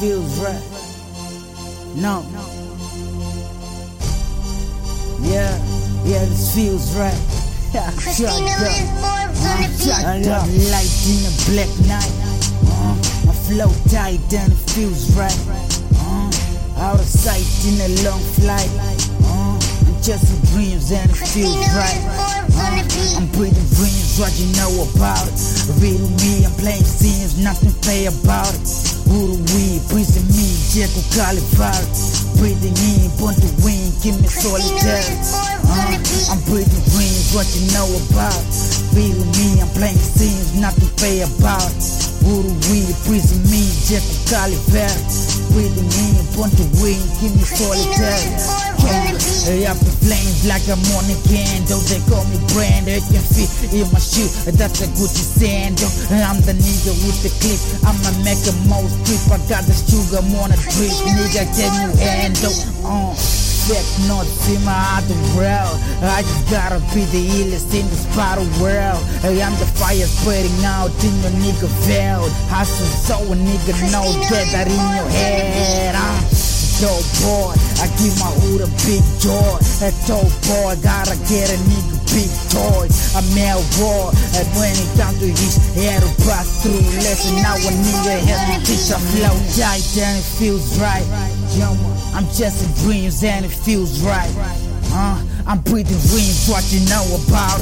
feels right. No. Yeah, yeah, this feels right. Christina Lynn Forbes on the beat. I love light in the black night. Uh, my flow tight and it feels right. Uh, out of sight in a long flight. Uh, I'm chasing dreams and it feels right. Lynn Forbes on the Uh. I'm breathing dreams, what you know about it. Real me, I'm playing scenes, nothing fair about it. We? Prison me, Jekyll Calipari. Breathing in, born to win, give me solitary. Uh, I'm breathing dreams, what you know about. Real me, I'm playing scenes, nothing fair about it. Who do we? Prison me, Jekyll Calipari. Breathing in, born to win, give me solitary. Hey, up in flames like I'm on a candle. They call me brand, they can fit in my shoe. That's a Gucci sandal. I'm the nigga with the clip. I'ma make a most trip. I got the sugar, I'm on a drip. Nigga, can you handle? Uh, Check not in my other world. I just gotta be the illest in this battle world. I'm the fire spreading out in your nigga veil. Hustle so a nigga know get that in your head. Uh. Dope boy, I give my hood a big joy. A dope boy, gotta get a nigga big toys. I'm male raw, and when it comes to his head to pass through. Listen, now a nigga has to teach a flow tight and it feels right. I'm chasing dreams and it feels right. Uh, I'm breathing dreams, what you know about.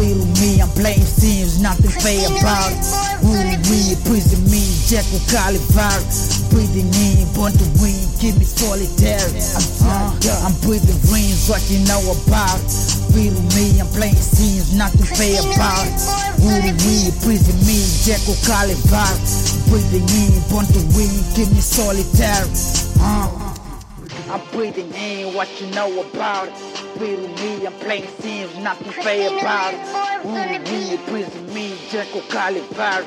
Real me, I'm playing scenes, nothing fair about. Who we, prison me, Jekyll Calipari. Breathing in, born to win, give me solitary. Uh, I'm breathing dreams, what you know about. Real me, I'm playing scenes, nothing fair about. Who we, prison me, Jekyll Calipari. Breathing in, born to win, give me solitary. Uh, I'm breathing in what you know about it. Real me, I'm playing scenes, nothing fair about it. Who we, prison me, Jekyll Calipari.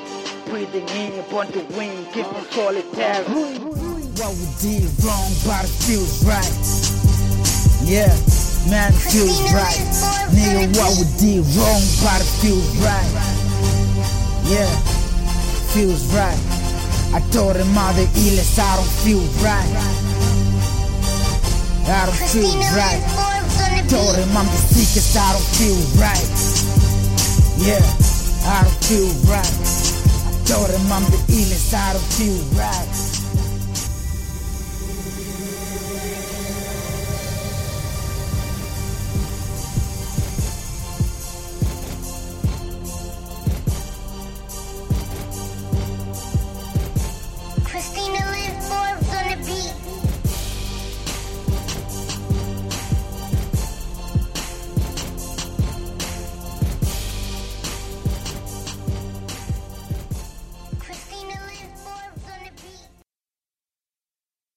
Breathing in, born to win, give me solitary. What we did wrong, but it feels right. Yeah, man, it feels right. Nigga, what we did wrong, but it feels right. Yeah, feels right. I told him all the illest, I don't feel right. I don't feel Christina Lynn right. Told him I'm the sickest, I don't feel right. Yeah, I don't feel right. I told him I'm the illest, I don't feel right.